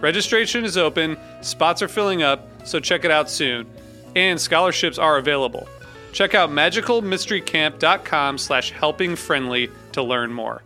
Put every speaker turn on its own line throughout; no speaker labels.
Registration is open, spots are filling up, so check it out soon. And scholarships are available. Check out magicalmysterycamp.com slash helpingfriendly to learn more.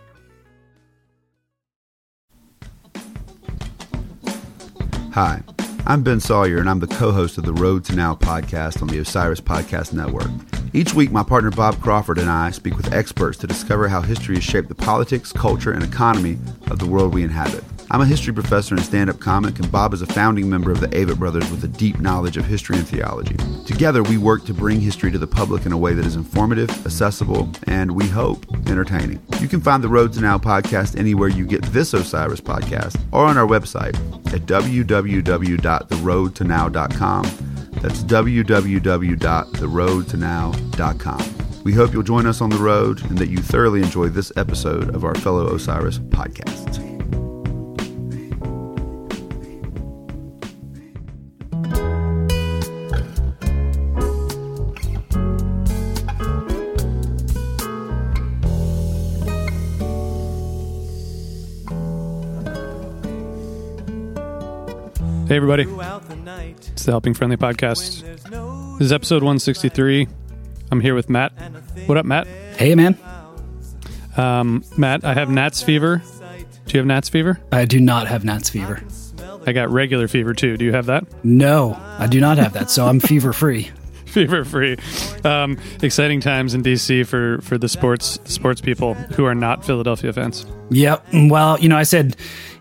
Hi, I'm Ben Sawyer, and I'm the co host of the Road to Now podcast on the Osiris Podcast Network. Each week, my partner Bob Crawford and I speak with experts to discover how history has shaped the politics, culture, and economy of the world we inhabit. I'm a history professor and stand up comic, and Bob is a founding member of the Avett Brothers with a deep knowledge of history and theology. Together, we work to bring history to the public in a way that is informative, accessible, and we hope entertaining. You can find the Road to Now podcast anywhere you get this Osiris podcast or on our website at www.theroadtonow.com. That's www.theroadtonow.com. We hope you'll join us on the road and that you thoroughly enjoy this episode of our fellow Osiris podcasts.
Hey, everybody. It's the Helping Friendly Podcast. This is episode 163. I'm here with Matt. What up, Matt?
Hey, man.
Um, Matt, I have Nat's fever. Do you have Nat's fever?
I do not have Nat's fever.
I got regular fever too. Do you have that?
No, I do not have that. So I'm fever free.
fever free. Um, exciting times in DC for for the sports sports people who are not Philadelphia fans.
Yep. Well, you know, I said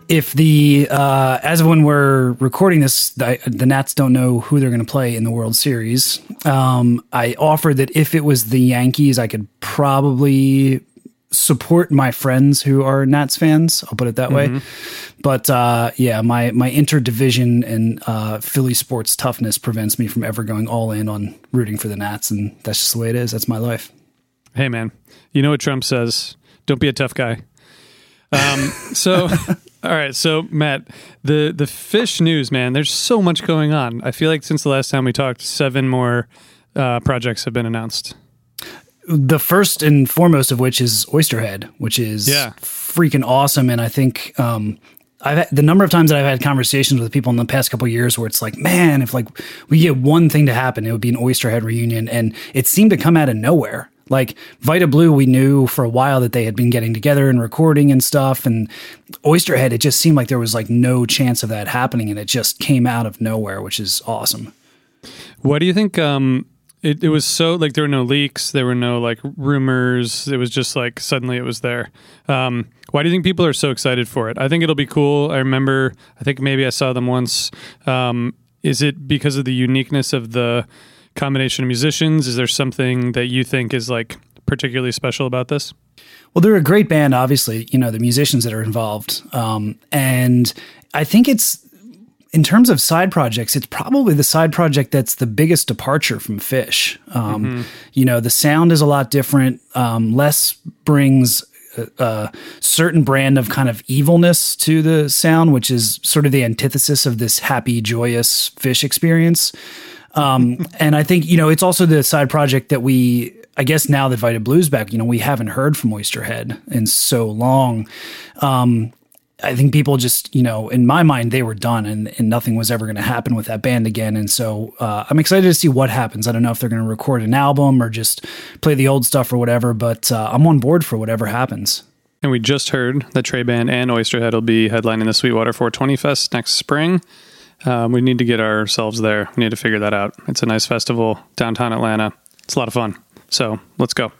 if the uh, as of when we're recording this, the, the Nats don't know who they're going to play in the World Series. Um, I offered that if it was the Yankees, I could probably support my friends who are Nats fans. I'll put it that way. But uh, yeah, my my interdivision and uh, Philly sports toughness prevents me from ever going all in on rooting for the Nats, and that's just the way it is. That's my life.
Hey, man, you know what Trump says? Don't be a tough guy. Um, so, all right. So, Matt, the the Phish news, man. There's so much going on. I feel like since the last time we talked, seven more uh, projects have been announced.
the first and foremost of which is Oysterhead, which is
Yeah.
freaking awesome. And I think um, I've had, the number of times that I've had conversations with people in the past couple of years where it's like, man, if like we get one thing to happen, it would be an Oysterhead reunion, and it seemed to come out of nowhere. Like Vida Blue, we knew for a while that they had been getting together and recording and stuff, and Oysterhead, it just seemed like there was like no chance of that happening, and it just came out of nowhere, which is awesome.
What do you think? Um, it, it was so like there were no leaks, there were no like rumors. It was just like suddenly it was there. Um, why do you think people are so excited for it? I think it'll be cool. I remember, I think maybe I saw them once. Um, is it because of the uniqueness of the combination of musicians? Is there something that you think is like particularly special about this?
Well, they're a great band, obviously, you know, the musicians that are involved. Um, and I think it's, in terms of side projects, it's probably the side project that's the biggest departure from Phish. Um, You know, the sound is a lot different. Um, Les brings a, a certain brand of kind of evilness to the sound, which is sort of the antithesis of this happy, joyous Phish experience. Um, and I think, you know, it's also the side project that we, I guess now that Vida Blue's back, you know, we haven't heard from Oysterhead in so long. Um, I think people just, you know, in my mind, they were done and, and nothing was ever going to happen with that band again. And so uh, I'm excited to see what happens. I don't know if they're going to record an album or just play the old stuff or whatever, but uh, I'm on board for whatever happens.
And we just heard that Trey Band and Oysterhead will be headlining the Sweetwater 420 Fest next spring. Um, we need to get ourselves there. We need to figure that out. It's a nice festival downtown Atlanta. It's a lot of fun. So let's go.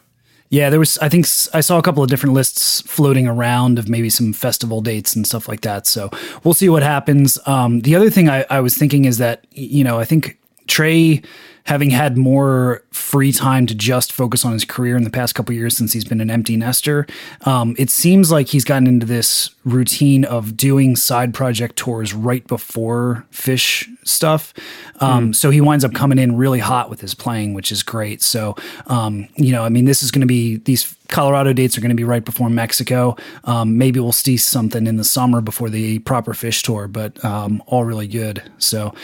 Yeah, there was. I think I saw a couple of different lists floating around of maybe some festival dates and stuff like that. So we'll see what happens. Um, the other thing I, I was thinking is that you know I think Trey, having had more free time to just focus on his career in the past couple years since he's been an empty nester, um, it seems like he's gotten into this routine of doing side project tours right before Phish stuff. Um, So he winds up coming in really hot with his playing, which is great. So um, you know, I mean, this is going to be these Colorado dates are going to be right before Mexico. Um, maybe we'll see something in the summer before the proper Phish tour, but um, all really good. So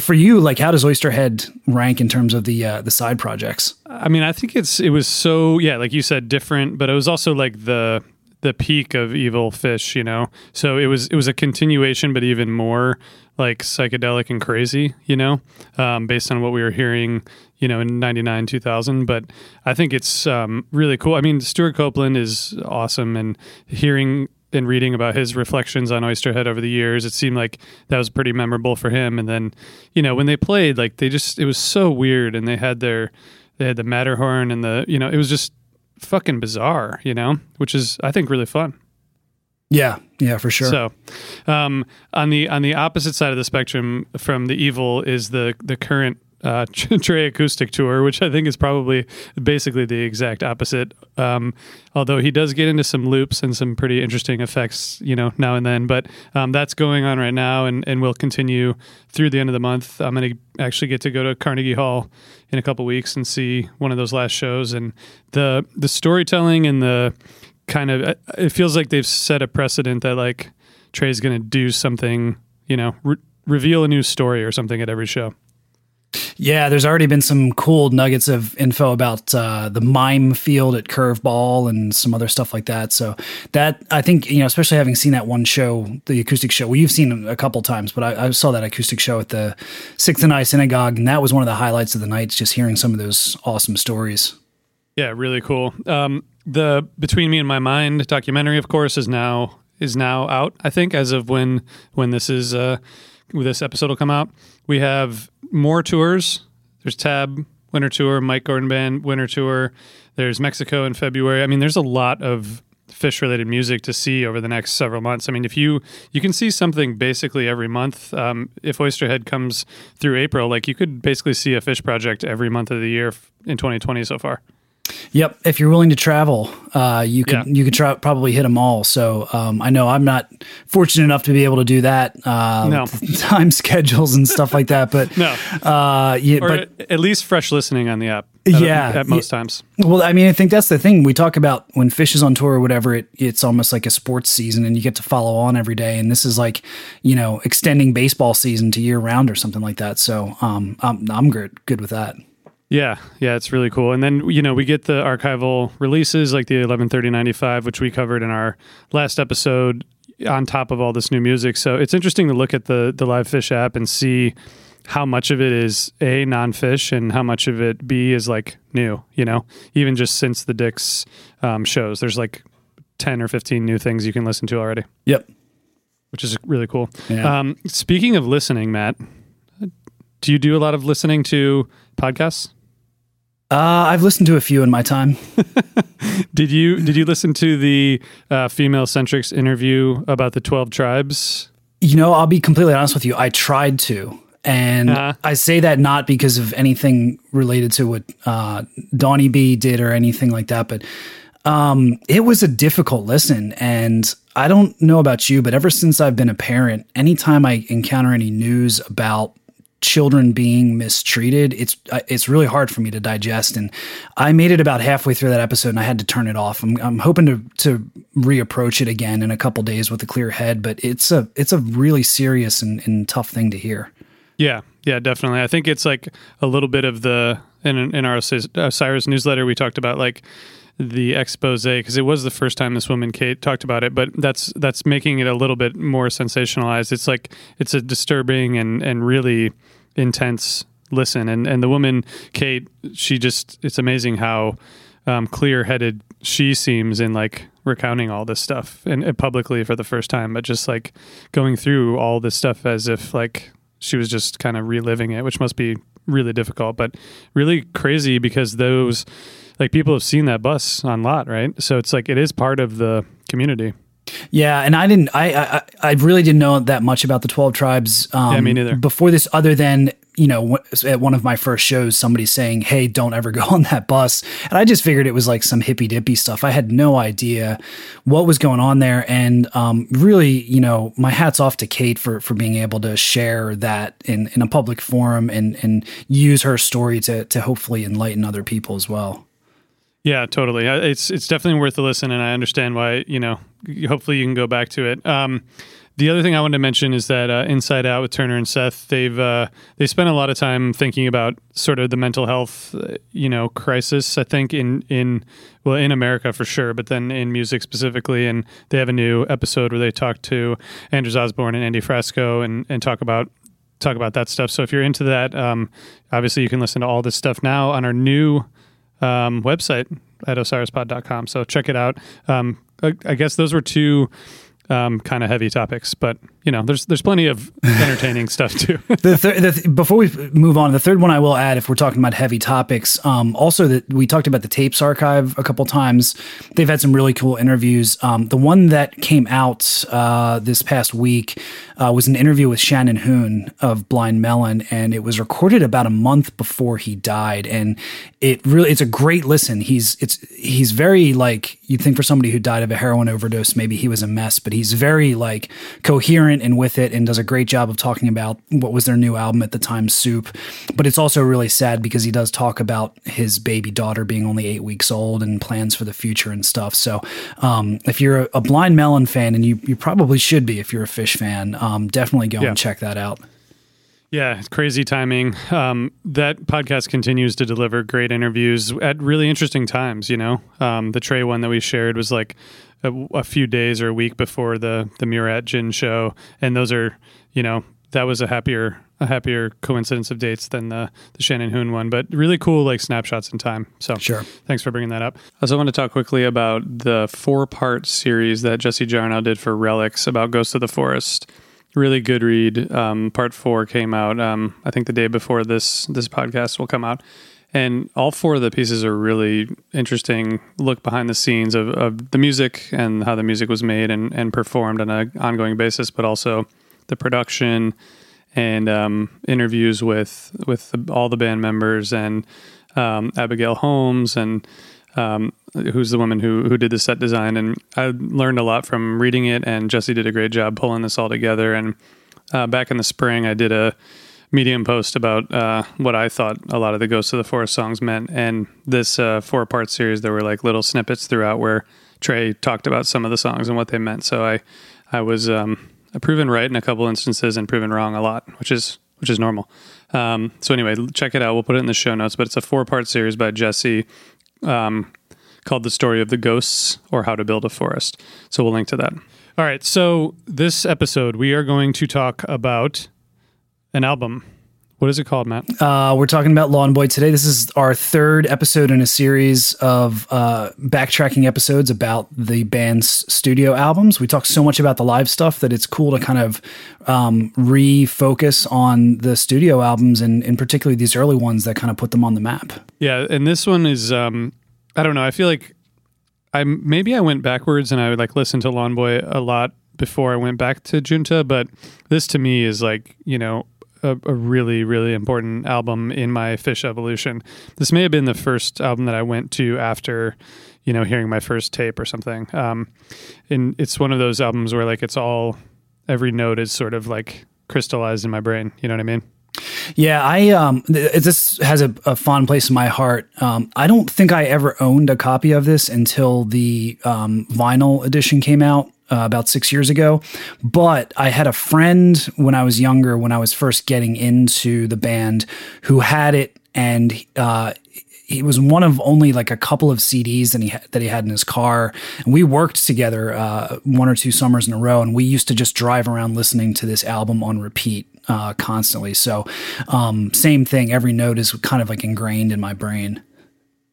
for you, like, how does Oysterhead rank in terms of the uh, the side projects?
I mean, I think it's it was so yeah, like you said, different, but it was also like the the peak of evil Phish, you know. So it was it was a continuation, but even more like psychedelic and crazy, you know, um, based on what we were hearing, you know, in '99, 2000. But I think it's um, really cool. I mean, Stewart Copeland is awesome, and hearing and reading about his reflections on Oysterhead over the years, it seemed like that was pretty memorable for him. And then, you know, when they played, like they just it was so weird, and they had their they had the Matterhorn and the you know it was just fucking bizarre, you know, which is I think really fun.
Yeah, yeah, for sure.
So, um, on the on the opposite side of the spectrum from the evil is the the current uh, Trey acoustic tour, which I think is probably basically the exact opposite. Um, although he does get into some loops and some pretty interesting effects, you know, now and then. But um, that's going on right now, and and will continue through the end of the month. I'm going to actually get to go to Carnegie Hall in a couple weeks and see one of those last shows, and the the storytelling and the kind of it feels like they've set a precedent that like Trey's going to do something, you know, re- reveal a new story or something at every show.
Yeah, there's already been some cool nuggets of info about uh, the mime field at Curveball and some other stuff like that. So that I think you know, especially having seen that one show, the acoustic show. Well, you've seen a couple times, but I, I saw that acoustic show at the Sixth and I Synagogue, and that was one of the highlights of the night. Just hearing some of those awesome stories.
Yeah, really cool. Um, the Between Me and My Mind documentary, of course, is now is now out. I think as of when when this is uh, this episode will come out, we have more tours. There's Tab Winter Tour, Mike Gordon Band Winter Tour. There's Mexico in February. I mean, there's a lot of Phish related music to see over the next several months. I mean, if you you can see something basically every month. Um, if Oysterhead comes through April, like you could basically see a Phish project every month of the year in 2020 so far.
Yep, if you're willing to travel, uh, you could
Yeah.
you could try, probably hit them all. So um, I know I'm not fortunate enough to be able to do that. Uh,
No.
time schedules and stuff like that. But
No.
uh, yeah,
or
but
at, least fresh listening on the app. At,
Yeah,
at most times.
Well, I mean, I think that's the thing we talk about when Phish is on tour or whatever. It, it's almost like a sports season, and you get to follow on every day. And this is like, you know, extending baseball season to year round or something like that. So, um, I'm I'm good good with that.
Yeah, yeah, it's really cool. And then you know we get the archival releases like the 113095, which we covered in our last episode, on top of all this new music. So it's interesting to look at the the Live Phish app and see how much of it is a non-Phish and how much of it b is like new. You know, even just since the Dicks um, shows, there's like 10 or 15 new things you can listen to already.
Yep.
Which is really cool.
Yeah.
Um, speaking of listening, Matt, do you do a lot of listening to podcasts?
Uh, I've listened to a few in my time.
did you did you listen to the uh, female centrics interview about the twelve tribes?
You know, I'll be completely honest with you. I tried to, and uh-huh. I say that not because of anything related to what uh, Donnie B did or anything like that, but um, it was a difficult listen. And I don't know about you, but ever since I've been a parent, anytime I encounter any news about children being mistreated it's uh, it's really hard for me to digest. And i made it about halfway through that episode and i had to turn it off. I'm, I'm hoping to to reapproach it again in a couple days with a clear head but it's a it's a really serious and, and tough thing to hear.
Yeah yeah definitely. I think it's like a little bit of the in in our Osiris newsletter we talked about like the expose because it was the first time this woman Kate talked about it, but that's that's making it a little bit more sensationalized. It's like it's a disturbing and and really intense listen, and and the woman Kate, she just it's amazing how um, clear headed she seems in like recounting all this stuff and, and publicly for the first time, but just like going through all this stuff as if like she was just kind of reliving it, which must be really difficult, but really crazy because those like people have seen that bus on lot, right? So it's like it is part of the community.
Yeah, and I didn't. I I, I really didn't know that much about the twelve tribes.
Um, yeah, me neither.
Before this, other than you know, at one of my first shows, somebody saying, "Hey, don't ever go on that bus," and I just figured it was like some hippy dippy stuff. I had no idea what was going on there, and um, really, you know, my hats off to Kate for for being able to share that in in a public forum and and use her story to to hopefully enlighten other people as well.
Yeah, totally. It's it's definitely worth a listen, and I understand why. You know, hopefully you can go back to it. Um, the other thing I wanted to mention is that uh, Inside Out with Turner and Seth, they've uh, they spent a lot of time thinking about sort of the mental health, you know, crisis. I think in in well in America for sure, but then in music specifically. And they have a new episode where they talk to Anders Osborne and Andy Frasco and and talk about talk about that stuff. So if you're into that, um, obviously you can listen to all this stuff now on our new um, website at osirispod.com. So check it out. Um, I, I guess those were two um, kind of heavy topics, but you know, there's there's plenty of entertaining stuff too.
the, thir- the th- before we move on, the third one I will add, if we're talking about heavy topics, um, also that we talked about the tapes archive a couple times. They've had some really cool interviews. Um, the one that came out uh, this past week uh, was an interview with Shannon Hoon of Blind Melon, and it was recorded about a month before he died. And it really it's a great listen. He's it's he's very like you'd think for somebody who died of a heroin overdose, maybe he was a mess, but he's very like coherent and with it, and does a great job of talking about what was their new album at the time, Soup. But it's also really sad because he does talk about his baby daughter being only eight weeks old and plans for the future and stuff. So um, if you're a, a, Blind Melon fan, and you you probably should be if you're a Phish fan, um, definitely go yeah. and check that out.
Yeah, crazy timing. Um, that podcast continues to deliver great interviews at really interesting times. You know, um, the Trey one that we shared was like a, a, few days or a week before the the Murat Gin show, and those are, you know, that was a happier a happier coincidence of dates than the the Shannon Hoon one, but really cool like snapshots in time. So
sure,
thanks for bringing that up. I also want to talk quickly about the four part series that Jesse Jarnow did for Relix about Ghost of the Forest really good read. Um, part four came out, um, I think, the day before this this podcast will come out, and all four of the pieces are really interesting. Look behind the scenes of, of the music and how the music was made and, and performed on an ongoing basis, but also the production and um, interviews with with the, all the band members and um, Abigail Holmes and um, who's the woman who who did the set design, and I learned a lot from reading it. And Jesse did a great job pulling this all together. And uh, back in the spring, I did a Medium post about uh, what I thought a lot of the Ghosts of the Forest songs meant. And this uh, four part series, there were like little snippets throughout where Trey talked about some of the songs and what they meant. So I I was um, proven right in a couple instances and proven wrong a lot, which is which is normal. Um, so anyway, check it out. We'll put it in the show notes. But it's a four part series by Jesse um, called "The Story of the Ghosts" or "How to Build a Forest." So we'll link to that. All right. So this episode, we are going to talk about an album. What is it called, Matt?
Uh, we're talking about Lawn Boy today. This is our third episode in a series of uh, backtracking episodes about the band's studio albums. We talk so much about the live stuff that it's cool to kind of um, refocus on the studio albums and, in particularly these early ones that kind of put them on the map.
Yeah, and this one is um, I don't know. I feel like I maybe I went backwards and I would like listen to Lawn Boy a lot before I went back to Junta, but this to me is like you know a, a, really really important album in my Phish evolution. This may have been the first album that I went to after you know hearing my first tape or something. Um, and it's one of those albums where like it's all every note is sort of like crystallized in my brain. You know what I mean?
Yeah, I um, th- this has a, a, fond place in my heart. Um, I don't think I ever owned a copy of this until the um, vinyl edition came out uh, about six years ago. But I had a friend when I was younger, when I was first getting into the band, who had it, and uh, he was one of only like a couple of CDs that he ha- that he had in his car. And we worked together uh, one or two summers in a row, and we used to just drive around listening to this album on repeat uh, constantly. So, um, same thing. Every note is kind of like ingrained in my brain.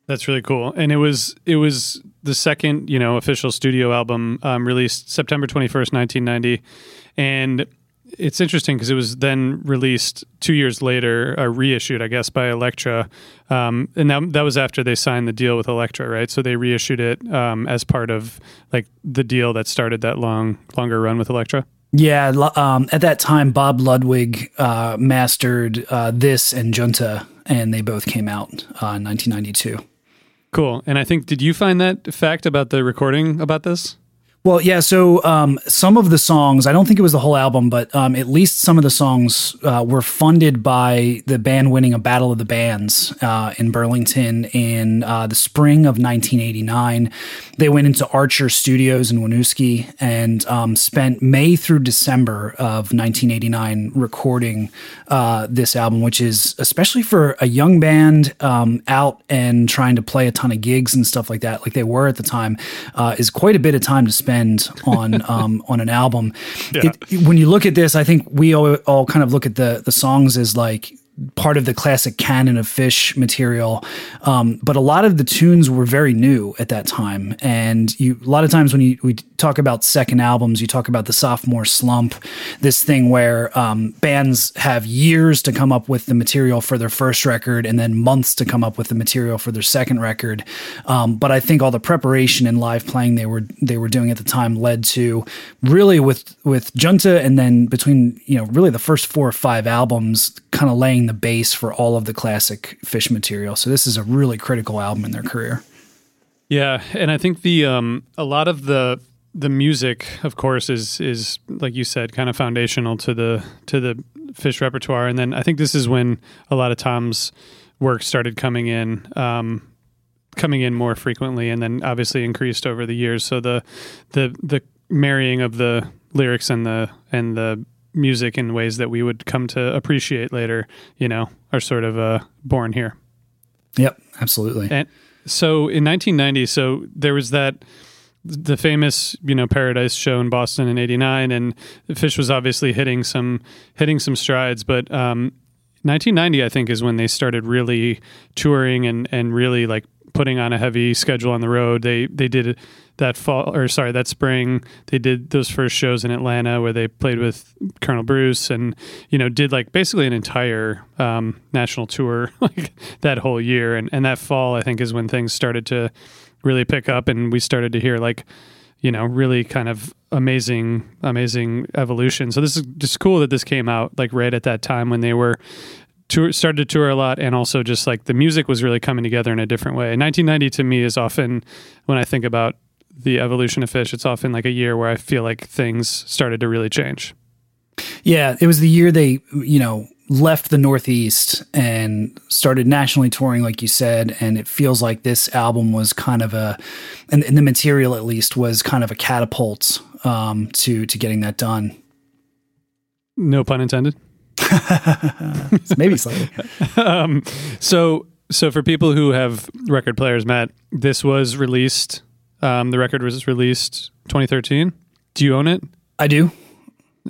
That's really cool. And it was it was the second, you know, official studio album um, released September 21st, 1990. And it's interesting because it was then released two years later, uh, reissued, I guess, by Elektra, um, and that that was after they signed the deal with Elektra, right? So they reissued it um, as part of like the deal that started that long longer run with Elektra.
Yeah, um, at that time, Bob Ludwig uh, mastered uh, this and Junta, and they both came out uh, in 1992.
Cool. And I think, did you find that fact about the recording about this?
Well, yeah. So um, some of the songs, I don't think it was the whole album, but um, at least some of the songs uh, were funded by the band winning a Battle of the Bands uh, in Burlington in uh, the spring of 1989. They went into Archer Studios in Winooski and um, spent May through December of 1989 recording uh, this album, which is especially for a young band um, out and trying to play a ton of gigs and stuff like that, like they were at the time, uh, is quite a bit of time to spend spend on um, on an album. Yeah. It, when you look at this, I think we all, all kind of look at the the songs as like part of the classic canon of Phish material. Um, but a lot of the tunes were very new at that time. And you, a lot of times when you, we talk about second albums, you talk about the sophomore slump, this thing where um, bands have years to come up with the material for their first record and then months to come up with the material for their second record. Um, but I think all the preparation and live playing they were they were doing at the time led to really with with Junta and then between you know really the first four or five albums kind of laying the base for all of the classic Phish material. So this is a really critical album in their career.
Yeah, and I think the um, a lot of the the music, of course, is is like you said, kind of foundational to the to the Phish repertoire. And then I think this is when a lot of Tom's work started coming in, um, coming in more frequently, and then obviously increased over the years. So the the the marrying of the lyrics and the and the music in ways that we would come to appreciate later, you know, are sort of uh, born here.
Yep, absolutely.
And so in 1990, so there was that the famous you know Paradise show in Boston in '89, and Phish was obviously hitting some hitting some strides, but um, 1990 I think is when they started really touring and and really like putting on a heavy schedule on the road. They they did that fall or sorry that spring they did those first shows in Atlanta where they played with Colonel Bruce and you know did like basically an entire um, national tour like that whole year and and that fall I think is when things started to really pick up and we started to hear like you know really kind of amazing amazing evolution so this is just cool that this came out like right at that time when they were tour, started to tour a lot, and also just like the music was really coming together in a different way. 1990 to me is often when I think about the evolution of Phish. it's often like a year where I feel like things started to really change.
Yeah, it was the year they, you know, left the Northeast and started nationally touring, like you said. And it feels like this album was kind of a, and, and the material at least was kind of a catapult um, to to getting that done.
No pun intended.
Maybe slightly.
um, so, so for people who have record players, Matt, this was released. Um, the record was released 2013. Do you own it?
I do.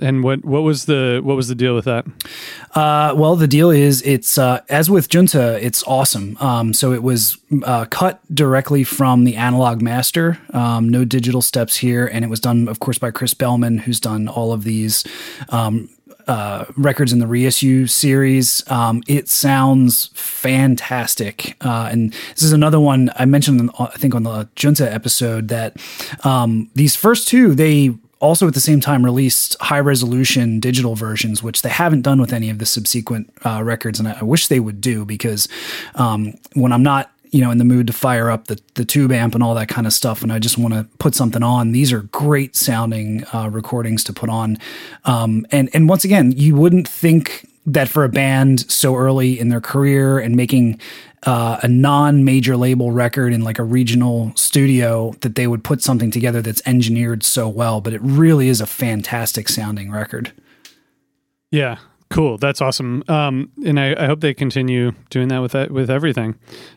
And what what was the what was the deal with that?
Uh, well, the deal is it's uh, as with Junta, it's awesome. Um, so it was uh, cut directly from the analog master, um, no digital steps here, and it was done, of course, by Chris Bellman, who's done all of these. Um, uh, records in the reissue series. Um, it sounds fantastic. Uh, and this is another one I mentioned, I think, on the Junta episode that um, these first two, they also at the same time released high resolution digital versions, which they haven't done with any of the subsequent uh, records, and I, I, wish they would do because um, when I'm not you know in the mood to fire up the the tube amp and all that kind of stuff, and I just want to put something on, these are great sounding uh, recordings to put on, um, and and once again, you wouldn't think that for a band so early in their career and making uh, a non-major label record in like a regional studio that they would put something together that's engineered so well but it really is a fantastic sounding record.
Yeah cool. That's awesome. Um, and I, I, hope they continue doing that with with everything.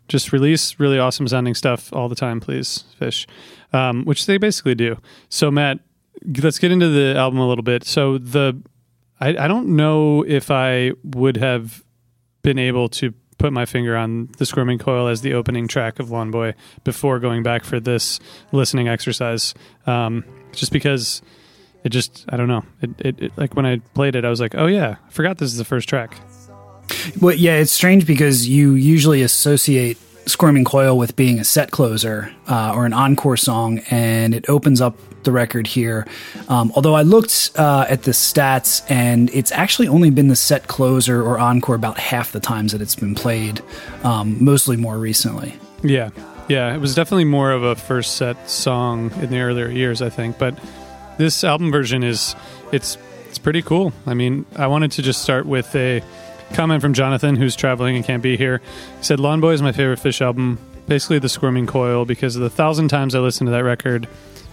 Just release really awesome sounding stuff all the time please Phish, um, which they basically do. So matt let's get into the album a little bit. So the I, I don't know if i would have been able to put my finger on the Squirming Coil as the opening track of Lawn Boy before going back for this listening exercise. Um, just because it just, I don't know. It, it, it, like when I played it, I was like, oh yeah, I forgot this is the first track.
Well, yeah, it's strange because you usually associate Squirming Coil with being a set closer uh, or an encore song, and it opens up the record here. Um, although I looked uh, at the stats, and it's actually only been the set closer or encore about half the times that it's been played, um, mostly more recently.
Yeah, yeah, it was definitely more of a first set song in the earlier years, I think. But this album version is it's it's pretty cool. I mean, I wanted to just start with a comment from Jonathan, who's traveling and can't be here. He said, "Lawn Boy is my favorite Phish album." Basically, the Squirming Coil, because of the thousand times I listened to that record,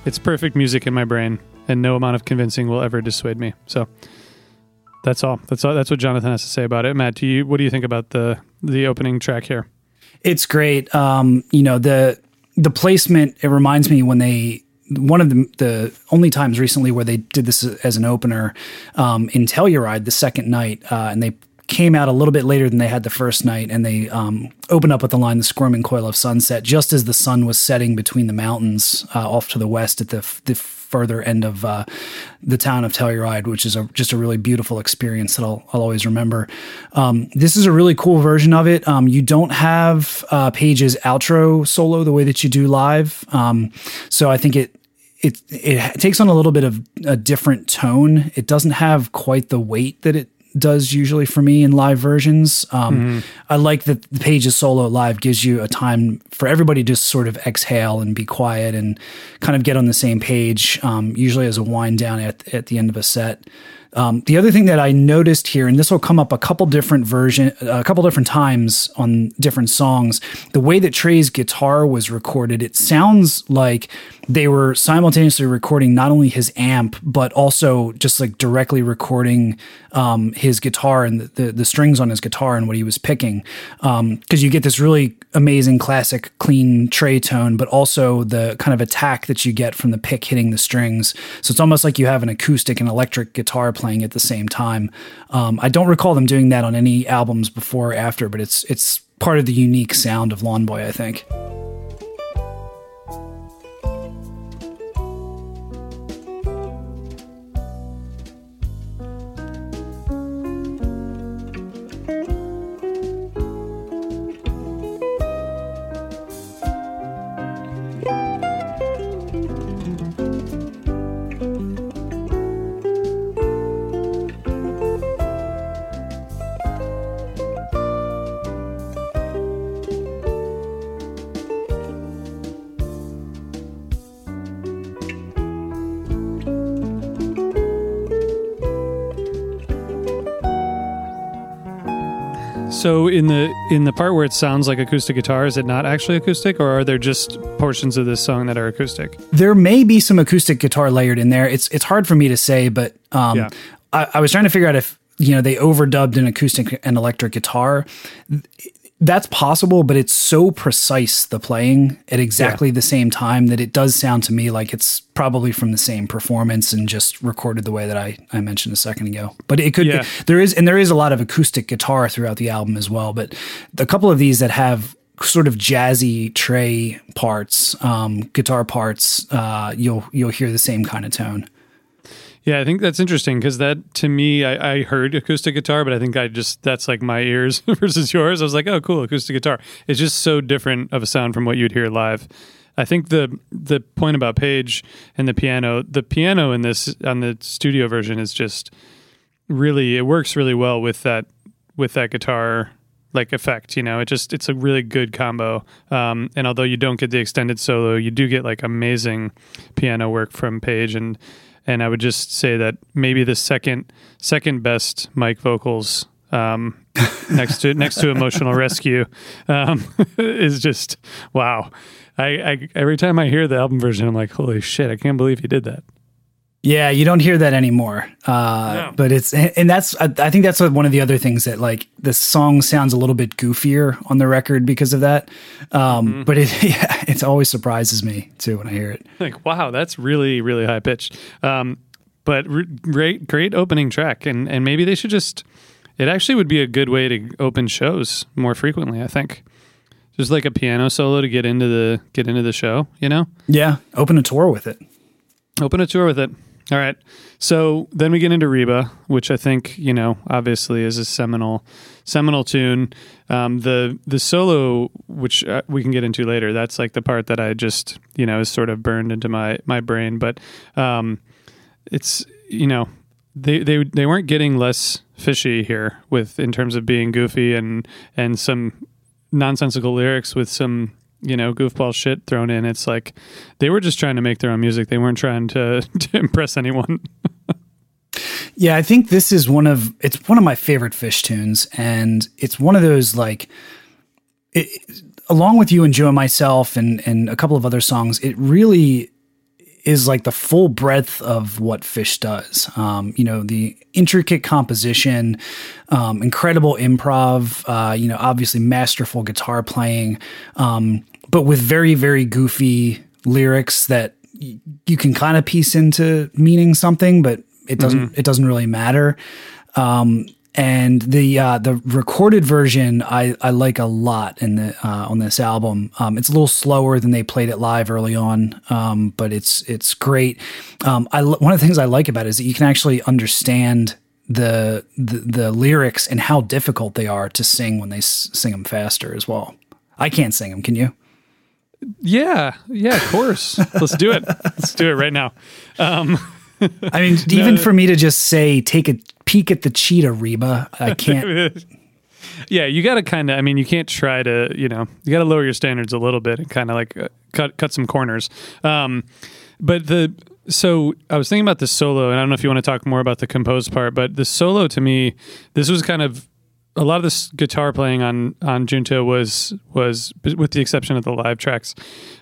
it's perfect music in my brain, and no amount of convincing will ever dissuade me. So that's all. That's all. That's what Jonathan has to say about it. Matt, do you what do you think about the the opening track here?
It's great. Um, you know the the placement. It reminds me when they one of the, the only times recently where they did this as an opener um, in Telluride the second night, uh, and they came out a little bit later than they had the first night, and they um, opened up with the line "The Squirming Coil of Sunset" just as the sun was setting between the mountains uh, off to the west at the the further end of uh, the town of Telluride, which is a, just a really beautiful experience that I'll, I'll always remember. Um, this is a really cool version of it. Um, you don't have uh, Page's outro solo the way that you do live, um, so I think it it it takes on a little bit of a different tone. It doesn't have quite the weight that it does usually for me in live versions. Um, mm-hmm. I like that the Page's solo live gives you a time for everybody to sort of exhale and be quiet and kind of get on the same page, um, usually as a wind down at, at the end of a set. Um, the other thing that I noticed here, and this will come up a couple different version, a couple different times on different songs, the way that Trey's guitar was recorded, it sounds like they were simultaneously recording not only his amp but also just like directly recording um, his guitar and the, the, the strings on his guitar and what he was picking. Because um, you get this really amazing classic clean Trey tone but also the kind of attack that you get from the pick hitting the strings. So it's almost like you have an acoustic and electric guitar playing at the same time um, I don't recall them doing that on any albums before or after but it's it's part of the unique sound of Lawn Boy I think.
So in the in the part where it sounds like acoustic guitar, is it not actually acoustic, or are there just portions of this song that are acoustic?
There may be some acoustic guitar layered in there. It's it's hard for me to say, but um, yeah. I, I was trying to figure out if you know they overdubbed an acoustic and electric guitar that's possible, but it's so precise the playing at exactly yeah. the same time that it does sound to me like it's probably from the same performance and just recorded the way that I, I mentioned a second ago. But it could yeah. there is and there is a lot of acoustic guitar throughout the album as well. But a couple of these that have sort of jazzy Trey parts, um, guitar parts, uh, you'll you'll hear the same kind of tone.
Yeah, I think that's interesting because that to me, I, I, heard acoustic guitar, but I think I just that's like my ears versus yours. I was like, oh, cool, acoustic guitar. It's just so different of a sound from what you'd hear live. I think the the point about Page and the piano, the piano in this on the studio version is just really it works really well with that with that guitar like effect you know it just it's a really good combo um, and although you don't get the extended solo you do get like amazing piano work from page and and I would just say that maybe the second second best Mike vocals um, next to next to emotional rescue um, is just wow. I, I every time I hear the album version, I'm like, holy shit! I can't believe he did that.
Yeah, you don't hear that anymore. Uh, no. But it's and that's I, I think that's one of the other things that like the song sounds a little bit goofier on the record because of that. Um, mm-hmm. But it yeah, it always surprises me too when I hear it.
Like wow, that's really really high pitched. Um, but re- great great opening track, and and maybe they should just. It actually would be a good way to open shows more frequently. I think just like a piano solo to get into the get into the show. You know?
Yeah, open a tour with it.
Open a tour with it. All right. So then we get into Reba, which I think you know obviously is a seminal seminal tune. Um, the the solo, which uh, we can get into later, that's like the part that I just you know is sort of burned into my my brain. But um, it's you know they they they weren't getting less fishy here with in terms of being goofy and and some nonsensical lyrics with some you know, goofball shit thrown in. It's like they were just trying to make their own music. They weren't trying to, to impress anyone.
yeah, I think this is one of it's one of my favorite Phish tunes, and it's one of those like, it, along with you and Joe and myself, and and a couple of other songs. It really is like the full breadth of what Phish does. Um, you know, the intricate composition, um, incredible improv, uh, you know, obviously masterful guitar playing, um, but with very, very goofy lyrics that y- you can kind of piece into meaning something, but it doesn't, mm-hmm. it doesn't really matter. Um, and the uh, the recorded version I, I like a lot in the uh, on this album. Um, it's a little slower than they played it live early on, um, but it's it's great. Um, I one of the things I like about it is that you can actually understand the, the the lyrics and how difficult they are to sing when they s- sing them faster as well. I can't sing them. Can you?
Yeah, yeah, of course. Let's do it. Let's do it right now. Um,
I mean, no. even for me to just say, take a peek at the cheetah, Reba, I can't.
yeah, you got to kind of. I mean, you can't try to. You know, you got to lower your standards a little bit and kind of like uh, cut cut some corners. Um, but the so I was thinking about the solo, and I don't know if you want to talk more about the composed part, but the solo to me, this was kind of a lot of this guitar playing on on Junta was was with the exception of the live tracks,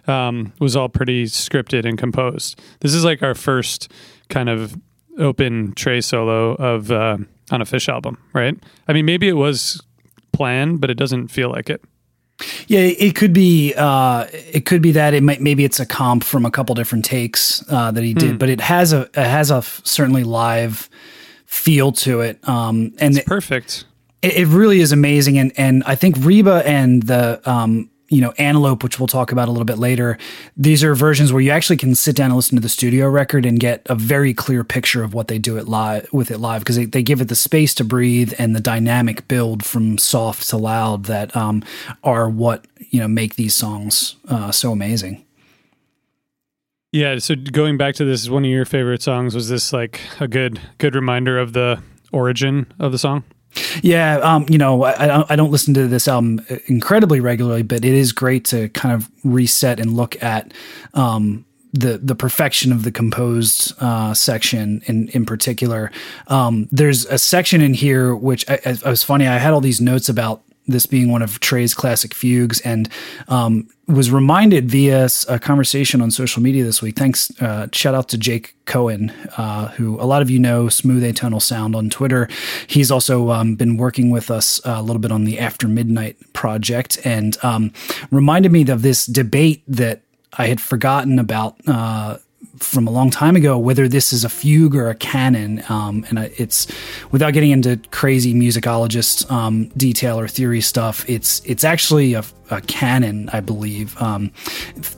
um, was all pretty scripted and composed. This is like our first kind of open Trey solo of uh, on a Phish album, right? I mean, maybe it was planned, but it doesn't feel like it.
Yeah, it could be. Uh, it could be that it might. Maybe it's a comp from a couple different takes uh, that he did, hmm. but it has a it has a certainly live feel to it. Um, and
it's perfect.
It, it, really is amazing, and and I think Reba and the um, you know, Antelope, which we'll talk about a little bit later. These are versions where you actually can sit down and listen to the studio record and get a very clear picture of what they do it live with it live because they, they give it the space to breathe and the dynamic build from soft to loud that um, are what you know make these songs uh, so amazing.
Yeah, so going back to this, one of your favorite songs was this like a good good reminder of the origin of the song?
Yeah, um, you know, I, I don't listen to this album incredibly regularly, but it is great to kind of reset and look at um, the the perfection of the composed uh, section in in particular. Um, there's a section in here which I, I, was funny. I had all these notes about this being one of Trey's classic fugues, and um, was reminded via a conversation on social media this week. Thanks, uh, shout out to Jake Cohen, uh, who a lot of you know, Smooth Atonal Sound on Twitter. He's also um, been working with us a little bit on the After Midnight project, and um, reminded me of this debate that I had forgotten about uh, from a long time ago whether this is a fugue or a canon. Um, and it's without getting into crazy musicologist um, detail or theory stuff. It's it's actually a, a canon, I believe. Um,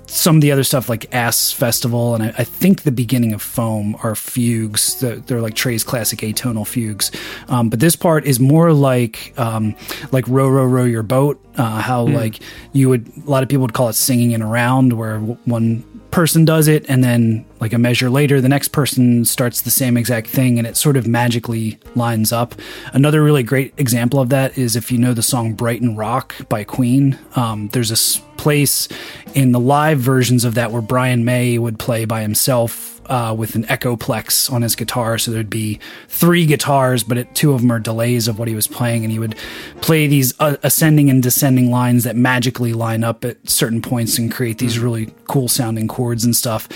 some of the other stuff like Asse Festival and I, I think the beginning of Foam are fugues. They're, they're like Trey's classic atonal fugues. Um, but this part is more like um, like row row row your boat. Uh, how mm. like you would a lot of people would call it singing in a round where one person does it and then like a measure later the next person starts the same exact thing and it sort of magically lines up. Another really great example of that is if you know the song brighton rock by queen um, there's a place in the live versions of that where brian may would play by himself uh, with an echoplex on his guitar. So there'd be three guitars, but it, two of them are delays of what he was playing. And he would play these uh, ascending and descending lines that magically line up at certain points and create these really cool sounding chords and stuff.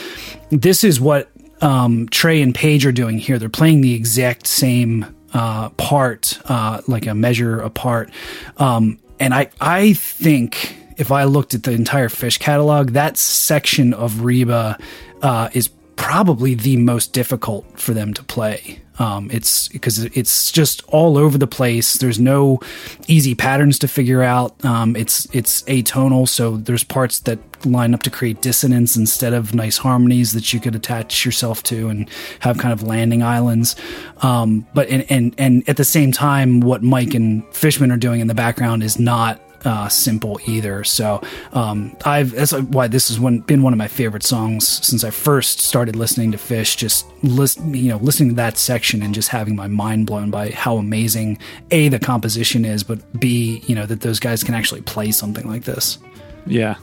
This is what um, Trey and Page are doing here. They're playing the exact same uh, part, uh, like a measure apart. Um, and I, I think if I looked at the entire Phish catalog, that section of Reba uh, is probably the most difficult for them to play. Um, it's because it's just all over the place. There's no easy patterns to figure out. Um, it's it's atonal, so there's parts that line up to create dissonance instead of nice harmonies that you could attach yourself to and have kind of landing islands. Um, but and, and and at the same time, what Mike and Fishman are doing in the background is not uh, simple either. So um, I've that's why this has been one of my favorite songs since I first started listening to Phish. Just listen, you know, listening to that section and just having my mind blown by how amazing a the composition is, but b you know that those guys can actually play something like this.
Yeah.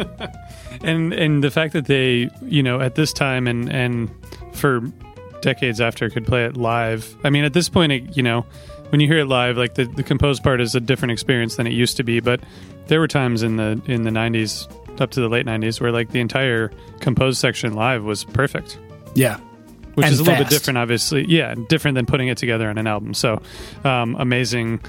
and and the fact that they, you know, at this time and and for decades after could play it live. I mean, at this point, it, you know, when you hear it live, like the, the composed part is a different experience than it used to be. But there were times in the in the '90s, up to the late '90s, where like the entire composed section live was perfect.
Yeah,
which and is a fast. little bit different, obviously. Yeah, different than putting it together on an album. So um, amazing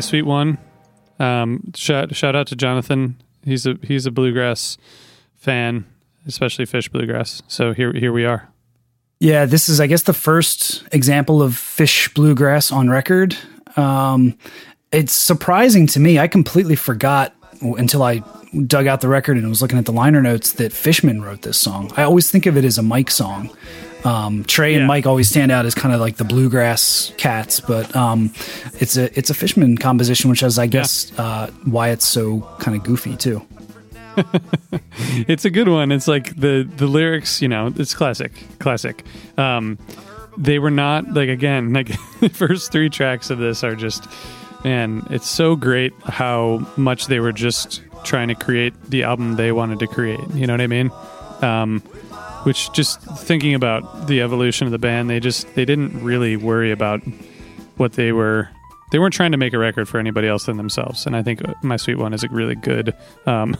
sweet one. Um, shout shout out to Jonathan. He's a he's a bluegrass fan, especially Phish bluegrass. So here here we are.
Yeah, this is I guess the first example of Phish bluegrass on record. Um, it's surprising to me. I completely forgot until I dug out the record and was looking at the liner notes that Fishman wrote this song. I always think of it as a Mike song. Um, Trey yeah. and Mike always stand out as kind of like the bluegrass cats, but um, it's a it's a Fishman composition, which is I guess yeah. uh, why it's so kind of goofy too.
it's a good one. It's like the the lyrics, you know, it's classic, classic. Um, they were not like again like the first three tracks of this are just man, it's so great how much they were just trying to create the album they wanted to create. You know what I mean? Um, which just thinking about the evolution of the band, they just they didn't really worry about what they were. They weren't trying to make a record for anybody else than themselves, and I think my sweet one is a really good um,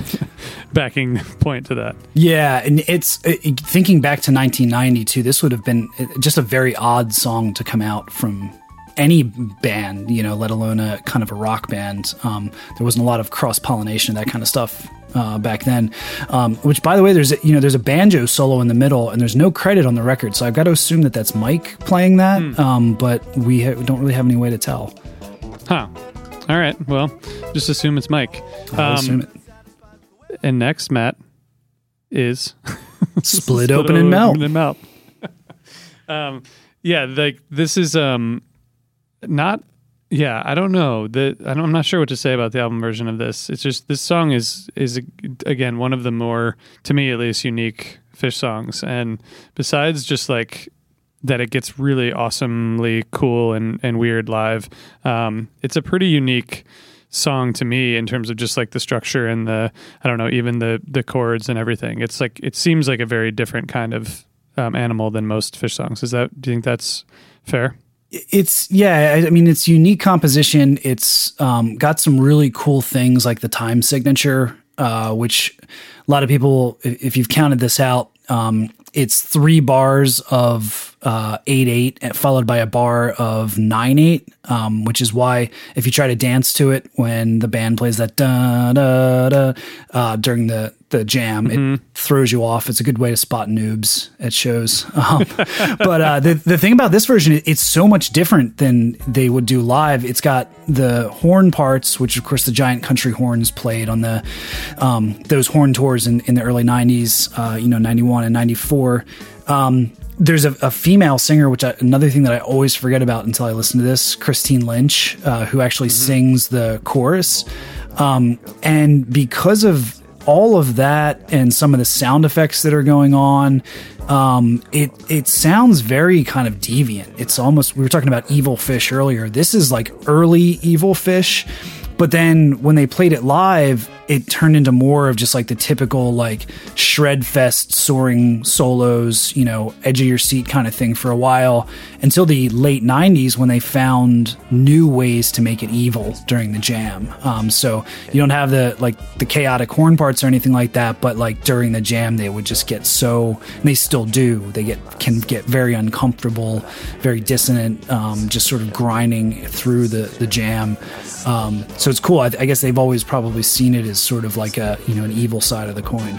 backing point to that.
Yeah, and it's it, thinking back to 1992. This would have been just a very odd song to come out from any band, you know, let alone a kind of a rock band. Um, there wasn't a lot of cross pollination, that kind of stuff uh, back then. Um, which, by the way, there's a, you know there's a banjo solo in the middle, and there's no credit on the record, so I've got to assume that that's Mike playing that. Hmm. Um, but we ha- don't really have any way to tell.
Huh. All right. Well, just assume it's Mike.
I'll assume
um, it. And next, Matt, is
split, open and melt.
and melt. um, yeah, like this is um, not. Yeah, I don't know. The I am not sure what to say about the album version of this. It's just this song is is again one of the more, to me at least, unique Phish songs. And besides just like that, it gets really awesomely cool and and weird live. Um, it's a pretty unique song to me in terms of just like the structure and the I don't know even the the chords and everything. It's like it seems like a very different kind of um, animal than most Phish songs. Is that do you think that's fair?
It's yeah, I mean it's unique composition. It's um, got some really cool things like the time signature, uh, which a lot of people, if you've counted this out, um, it's three bars of uh, eight eight, followed by a bar of nine eight, um, which is why if you try to dance to it when the band plays that da da da uh, during the the jam, mm-hmm. it throws you off. It's a good way to spot noobs at shows. Um, but uh, the the thing about this version, it's so much different than they would do live. It's got the horn parts, which of course the giant country horns played on the um, those horn tours in, in the early '90s. Uh, you know, '91 and '94. Um, there's a, a, female singer, which I, another thing that I always forget about until I listen to this, Christine Lynch, uh, who actually mm-hmm. sings the chorus. Um, and because of all of that and some of the sound effects that are going on, um, it it sounds very kind of deviant. It's almost we were talking about Evil Phish earlier. This is like early Evil Phish, but then when they played it live, it turned into more of just like the typical like shred fest soaring solos, you know, edge of your seat kind of thing for a while until the late 90s when they found new ways to make it evil during the jam. Um, so you don't have the like the chaotic horn parts or anything like that, but like during the jam they would just get so and they still do. They get can get very uncomfortable, very dissonant, um, just sort of grinding through the the jam. Um, so it's cool. I, I guess they've always probably seen it as sort of like a you know an evil side of the coin.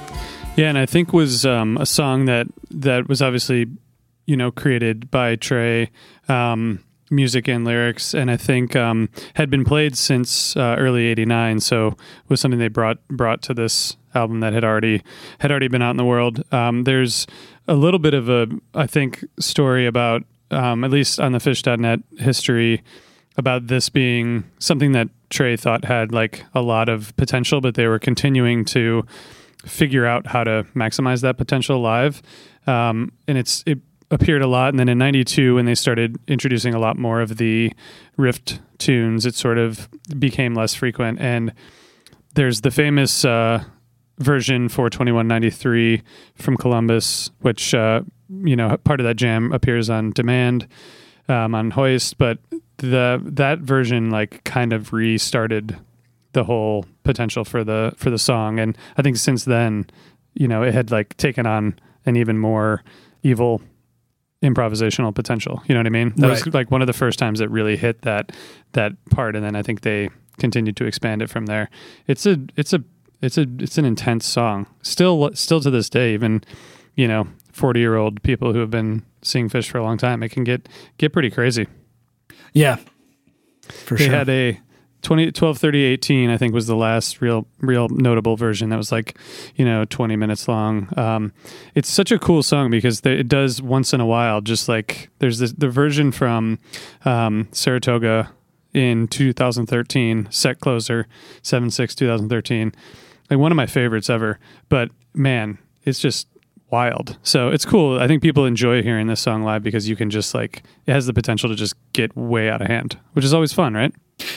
Yeah, and I think was um, a song that that was obviously you know created by Trey. Um, music and lyrics, and I think um, had been played since uh, early '89. So was something they brought brought to this album that had already had already been out in the world. Um, there's a little bit of a I think story about um, at least on the Phish.net history about this being something that Trey thought had like a lot of potential, but they were continuing to figure out how to maximize that potential live. Um, and it's it appeared a lot. And then in '92, when they started introducing a lot more of the riff tunes, it sort of became less frequent. And there's the famous uh, version for 2193 from Columbus, which uh, you know part of that jam appears on demand um, on Hoist, but the that version like kind of restarted the whole potential for the for the song. And i think since then you know it had like taken on an even more evil improvisational potential. You know what i mean? That right. was like one of the first times it really hit that that part. And then i think they continued to expand it from there. It's a it's a it's a it's an intense song. Still still to this day even you know 40 year old people who have been seeing Phish for a long time it can get get pretty crazy.
Yeah, for
they
sure.
They had a 20, 12, 30, 18, I think was the last real, real notable version that was like, you know, 20 minutes long. Um, it's such a cool song because it does once in a while, just like there's this, the version from um, Saratoga in 2013, set closer 7 6 2013. Like one of my favorites ever. But man, it's just wild. So it's cool. I think people enjoy hearing this song live because you can just like, it has the potential to just get way out of hand, which is always fun, right?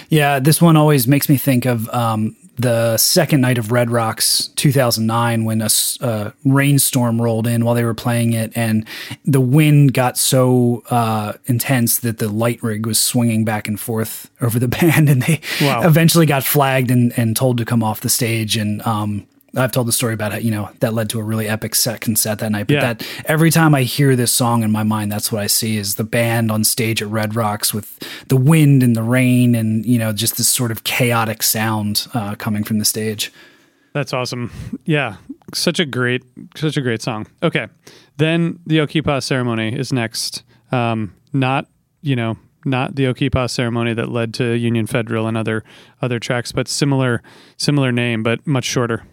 Yeah, this one always makes me think of um, the second night of Red Rocks 2009 when a, a, rainstorm rolled in while they were playing it and the wind got so uh, intense that the light rig was swinging back and forth over the band and they wow. eventually got flagged and, and told to come off the stage and um, I've told the story about how you know that led to a really epic second set that night. But yeah. that every time I hear this song in my mind, that's what I see is the band on stage at Red Rocks with the wind and the rain, and you know just this sort of chaotic sound uh, coming from the stage.
That's awesome. Yeah, such a great, such a great song. Okay, then the Okipa ceremony is next. Um, not you know not the Okipa ceremony that led to Union Federal and other other tracks, but similar similar name, but much shorter.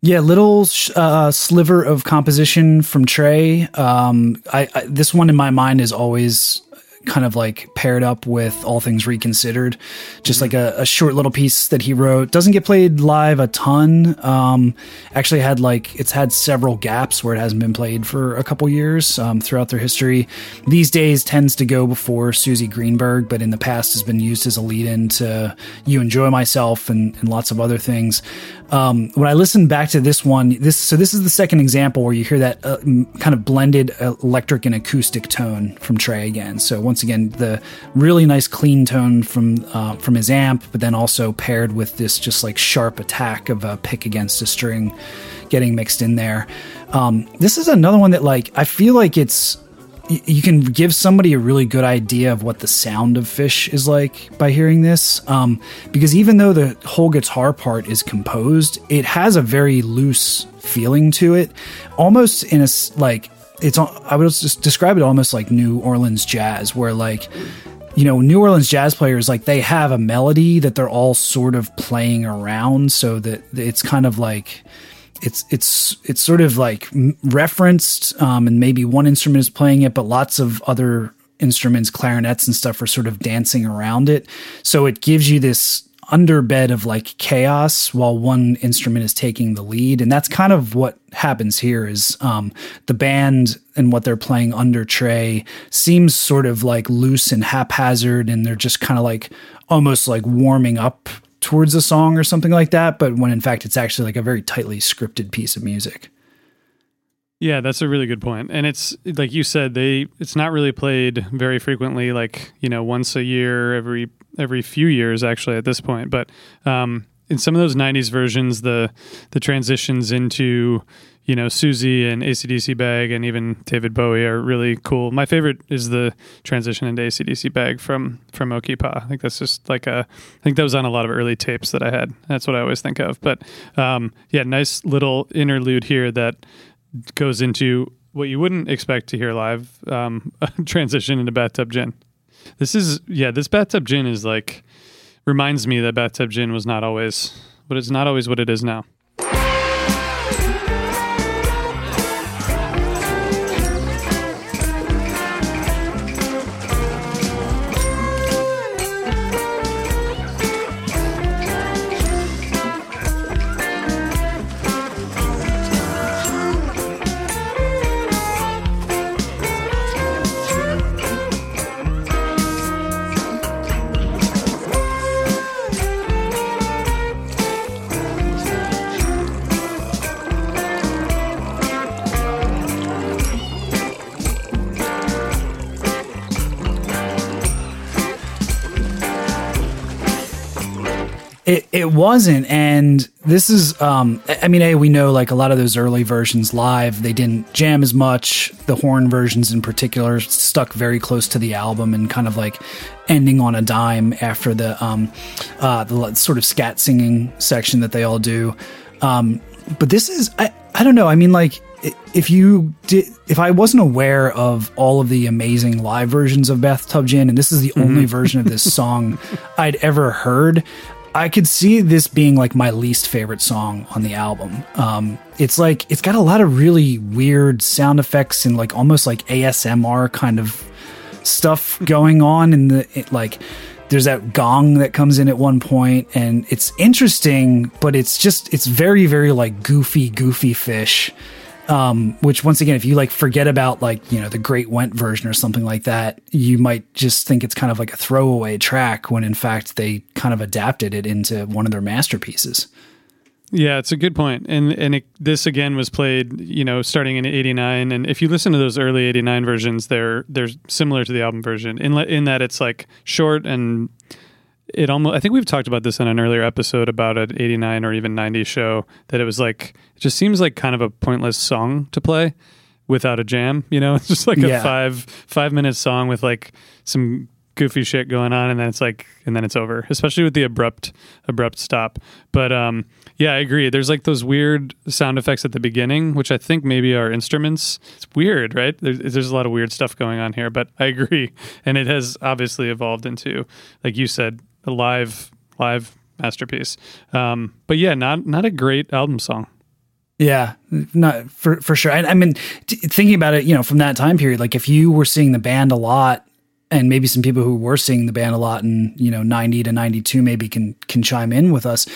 Yeah, little uh, sliver of composition from Trey. Um, I, I, this one in my mind is always kind of like paired up with All Things Reconsidered, just like a, a, short little piece that he wrote. Doesn't get played live a ton. Um, actually, had like it's had several gaps where it hasn't been played for a couple years um, throughout their history. These days tends to go before Suzy Greenberg, but in the past has been used as a lead in to You Enjoy Myself and, and lots of other things. Um, when I listen back to this one, this so this is the second example where you hear that uh, kind of blended electric and acoustic tone from Trey again. So once again, the really nice clean tone from uh, from his amp, but then also paired with this just like sharp attack of a pick against a string getting mixed in there. Um, this is another one that like I feel like it's you can give somebody a really good idea of what the sound of Phish is like by hearing this. Um, because even though the whole guitar part is composed, it has a very loose feeling to it, almost in a like it's. I would just describe it almost like New Orleans jazz, where like you know, New Orleans jazz players like they have a melody that they're all sort of playing around, so that it's kind of like it's it's it's sort of like referenced, um, and maybe one instrument is playing it, but lots of other instruments, clarinets and stuff, are sort of dancing around it. So it gives you this underbed of like chaos while one instrument is taking the lead and that's kind of what happens here is um, the band and what they're playing under trey seems sort of like loose and haphazard and they're just kind of like almost like warming up towards a song or something like that, but when in fact it's actually like a very tightly scripted piece of music.
Yeah, that's a really good point. And it's like you said, they it's not really played very frequently, like, you know, once a year, every every few years actually at this point. But um in some of those nineties versions the the transitions into you know, Suzy and ACDC Bag and even David Bowie are really cool. My favorite is the transition into ACDC Bag from from Okipa. I think that's just like a. I think that was on a lot of early tapes that I had. That's what I always think of. But um, yeah, nice little interlude here that goes into what you wouldn't expect to hear live. Um, transition into Bathtub Gin. This is yeah. This Bathtub Gin is like reminds me that Bathtub Gin was not always, but it's not always what it is now.
It, it wasn't, and this is. Um, I mean, a we know like a lot of those early versions live, they didn't jam as much. The horn versions, in particular, stuck very close to the album and kind of like ending on a dime after the um, uh, the sort of scat singing section that they all do. Um, but this is, I, I don't know. I mean, like if you did if i wasn't aware of all of the amazing live versions of bathtub gin and this is the mm-hmm. only version of this song i'd ever heard I could see this being like my least favorite song on the album. Um, it's like it's got a lot of really weird sound effects and like almost like ASMR kind of stuff going on, and the it, like there's that gong that comes in at one point, and it's interesting, but it's just it's very very like goofy goofy Phish. Um, which once again, if you like forget about like you know the Great Went version or something like that, you might just think it's kind of like a throwaway track when in fact they kind of adapted it into one of their masterpieces.
Yeah, it's a good point. And and it, this again was played, you know, starting in '89. And if you listen to those early '89 versions, they're they're similar to the album version in in that it's like short and it almost. I think we've talked about this in an earlier episode about an '89 or even '90 show that it was like it just seems like kind of a pointless song to play without a jam. You know, it's just like a five five minute song with like some goofy shit going on and then it's like and then it's over especially with the abrupt abrupt stop. But um yeah i agree. There's like those weird sound effects at the beginning which i think maybe are instruments. It's weird right? There's, there's a lot of weird stuff going on here but i agree. And it has obviously evolved into like you said a live live masterpiece um but yeah not not a great album song
Yeah, not for for sure. I, I mean, t- thinking about it, you know, from that time period, like if you were seeing the band a lot, and maybe some people who were seeing the band a lot in you know ninety to ninety two maybe can can chime in with us.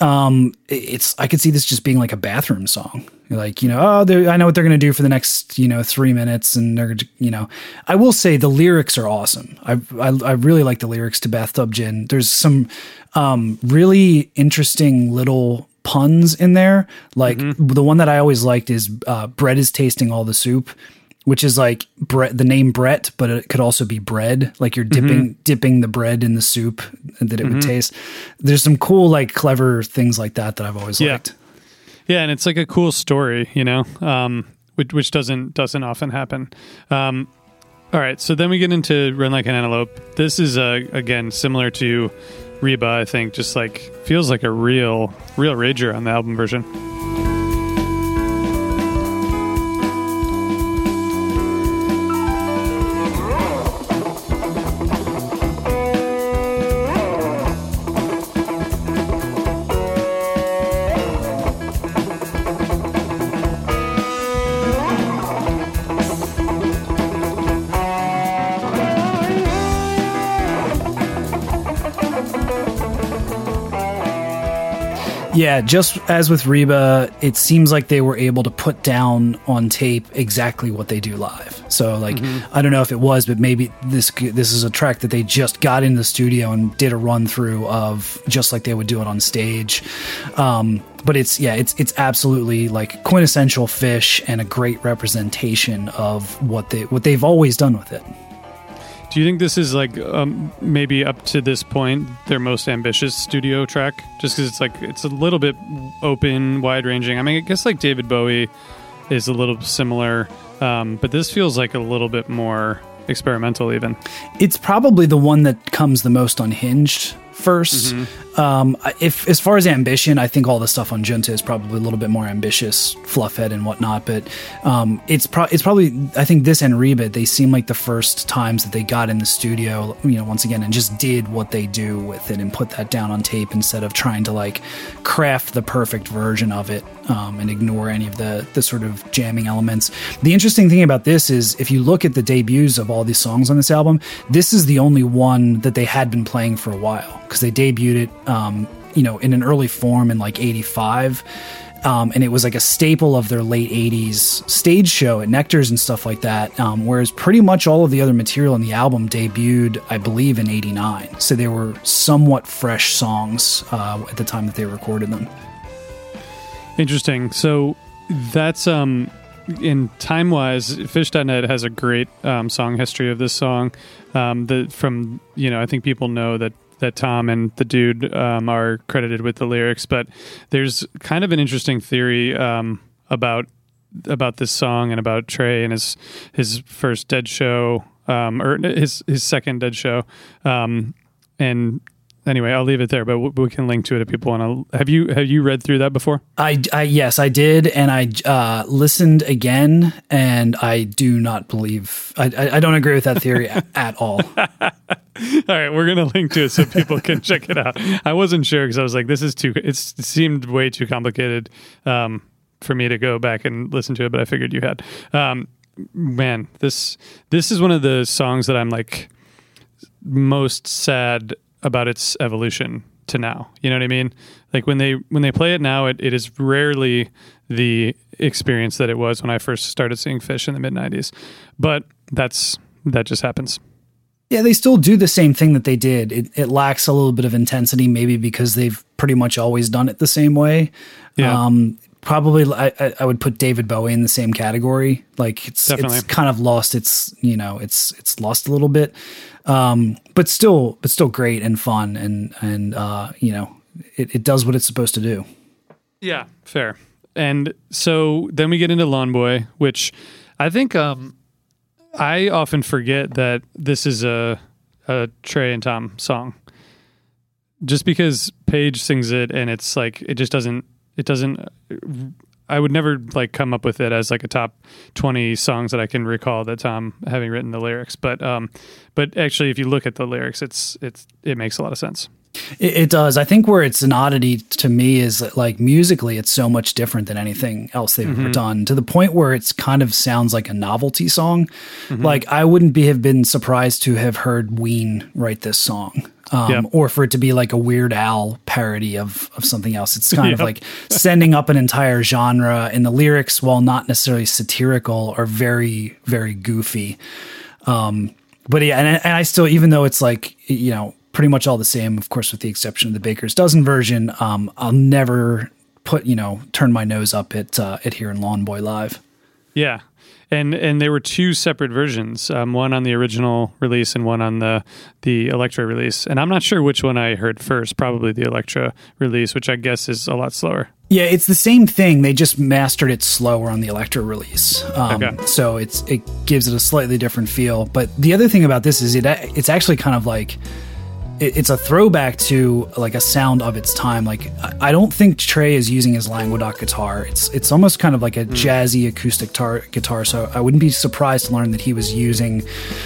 Um, it's I could see this just being like a bathroom song. Like you know, oh, they're- I know what they're going to do for the next you know three minutes, and they're you know, I will say the lyrics are awesome. I I, I really like the lyrics to Bathtub Gin. There's some um really interesting little puns in there. Like the one that I always liked is uh, bread is tasting all the soup, which is like Brett, the name Brett, but it could also be bread. Like you're dipping dipping the bread in the soup that it would taste. There's some cool, like clever things like that that I've always
Yeah.
liked.
Yeah, and it's like a cool story, you know, um, which, which doesn't doesn't often happen. Um, all right, so then we get into Run Like an Antelope. This is uh, again similar to Reba, I think, just like feels like a real real rager on the album version.
Yeah, just as with Reba, it seems like they were able to put down on tape exactly what they do live. So, like, I don't know if it was, but maybe this this is a track that they just got in the studio and did a run through of just like they would do it on stage. Um, but it's yeah, it's it's absolutely like quintessential Phish and a great representation of what they what they've always done with it.
Do you think this is like um, maybe up to this point their most ambitious studio track? Just because it's like it's a little bit open, wide ranging. I mean, I guess like David Bowie is a little similar, um, but this feels like a little bit more experimental, even.
it's probably the one that comes the most unhinged 1st Um, if as far as ambition, I think all the stuff on Junta is probably a little bit more ambitious, fluffhead and whatnot. But um, it's pro- it's probably I think this and Reba they seem like the first times that they got in the studio, you know, once again and just did what they do with it and put that down on tape instead of trying to like craft the perfect version of it um, and ignore any of the the sort of jamming elements. The interesting thing about this is if you look at the debuts of all these songs on this album, this is the only one that they had been playing for a while because they debuted it, um, you know, in an early form in like '85. Um, and it was like a staple of their late 80s stage show at Nectar's and stuff like that. Um, whereas pretty much all of the other material in the album debuted, I believe, in 89. So they were somewhat fresh songs uh, at the time that they recorded them.
Interesting. So that's um in time wise, Phish.net has a great um, song history of this song. Um, the from you know I think people know that that Tom and the dude um, are credited with the lyrics, but there's kind of an interesting theory um, about about this song and about Trey and his his first Dead show um, or his his second Dead show. Um, and anyway, I'll leave it there, but we can link to it if people want to. Have you have you read through that before?
I, I yes, I did, and I uh, listened again, and I do not believe I, I, I don't agree with that theory a- at all.
All right, we're gonna link to it so people can check it out. I wasn't sure because I was like, this is too. It seemed way too complicated um, for me to go back and listen to it, but I figured you had. Um, man, this this is one of the songs that I'm like most sad about its evolution to now. You know what I mean? Like when they when they play it now, it, it is rarely the experience that it was when I first started seeing Phish in the mid '90s. But that's that just happens.
Yeah, they still do the same thing that they did. It, it lacks a little bit of intensity, maybe because they've pretty much always done it the same way.
Yeah.
Um, probably, I, I would put David Bowie in the same category. Like it's
Definitely.
it's kind of lost its you know it's it's lost a little bit, um, but still but still great and fun and and uh, you know it, it does what it's supposed to do.
Yeah, fair. And so then we get into Lawn Boy, which I think um, I often forget that this is a a Trey and Tom song. Just because Page sings it and it's like it just doesn't it doesn't I would never like come up with it as like a top 20 songs that I can recall that Tom having written the lyrics but um but actually if you look at the lyrics it's it's it makes a lot of sense.
It, it does. I think where it's an oddity to me is that, like musically, it's so much different than anything else they've ever done. To the point where it's kind of sounds like a novelty song. Like I wouldn't be have been surprised to have heard Ween write this song. Um,
Yep.
Or for it to be like a Weird Al parody of of something else. It's kind of like sending up an entire genre, and the lyrics, while not necessarily satirical, are very very goofy. Um, but yeah, and, and I still, even though it's like you know pretty much all the same, of course, with the exception of the Baker's Dozen version, um, I'll never put you know turn my nose up at uh, at hearing Lawn Boy live.
Yeah, and and there were two separate versions, um, one on the original release and one on the the Elektra release. And I'm not sure which one I heard first. Probably the Elektra release, which I guess is a lot slower.
Yeah, it's the same thing. They just mastered it slower on the Elektra release, um,
Okay.
so it's it gives it a slightly different feel. But the other thing about this is it it's actually kind of like it, it's a throwback to like a sound of its time. Like I- don't think Trey is using his Languedoc guitar. It's it's almost kind of like a jazzy acoustic tar- guitar. So I wouldn't be surprised to learn that he was using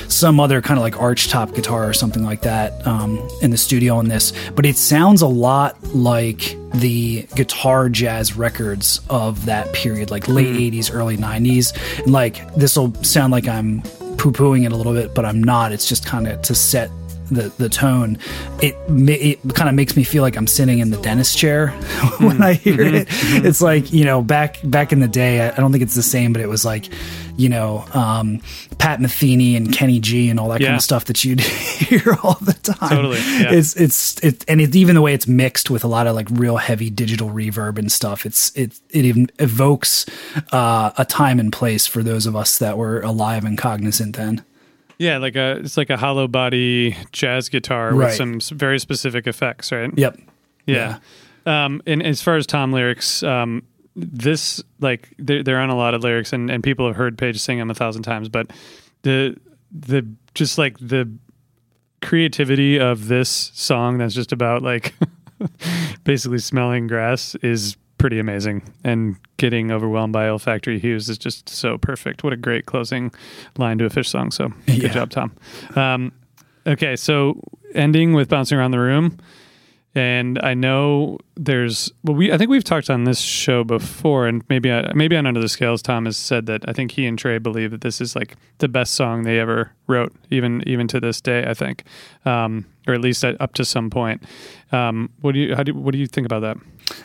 some other kind of like archtop guitar or something like that um, in the studio on this. But it sounds a lot like the guitar jazz records of that period, like late '80s, early '90s. And like this will sound like I'm poo pooing it a little bit, but I'm not. It's just kind of to set the the tone. It it kind of makes me feel like I'm sitting in the dentist chair when I hear it. It's like you know back back in the day. I, don't think it's the same, but it was like you know um, Pat Metheny and Kenny G and all that kind of stuff that you'd hear all the time.
Totally, yeah.
It's it's it and it, even the way it's mixed with a lot of like real heavy digital reverb and stuff. It's it it even evokes uh, a time and place for those of us that were alive and cognizant then.
Yeah, like a it's like a hollow body jazz guitar
Right.
with some very specific effects, right?
Yep.
Yeah. Um, and as far as Tom lyrics, um, this like they're, they're on a lot of lyrics, and, and people have heard Page sing them a thousand times. But the the just like the creativity of this song that's just about like basically smelling grass is pretty amazing and getting overwhelmed by olfactory hues is just so perfect what a great closing line to a Phish song so good
Yeah.
job tom um, okay so ending with bouncing around the room and I know there's well, we I think we've talked on this show before, and maybe I, maybe on Under the Scales, Tom has said that I think he and Trey believe that this is like the best song they ever wrote, even even to this day. I think, um, or at least at, up to some point. Um, what do you how do what do you think about that?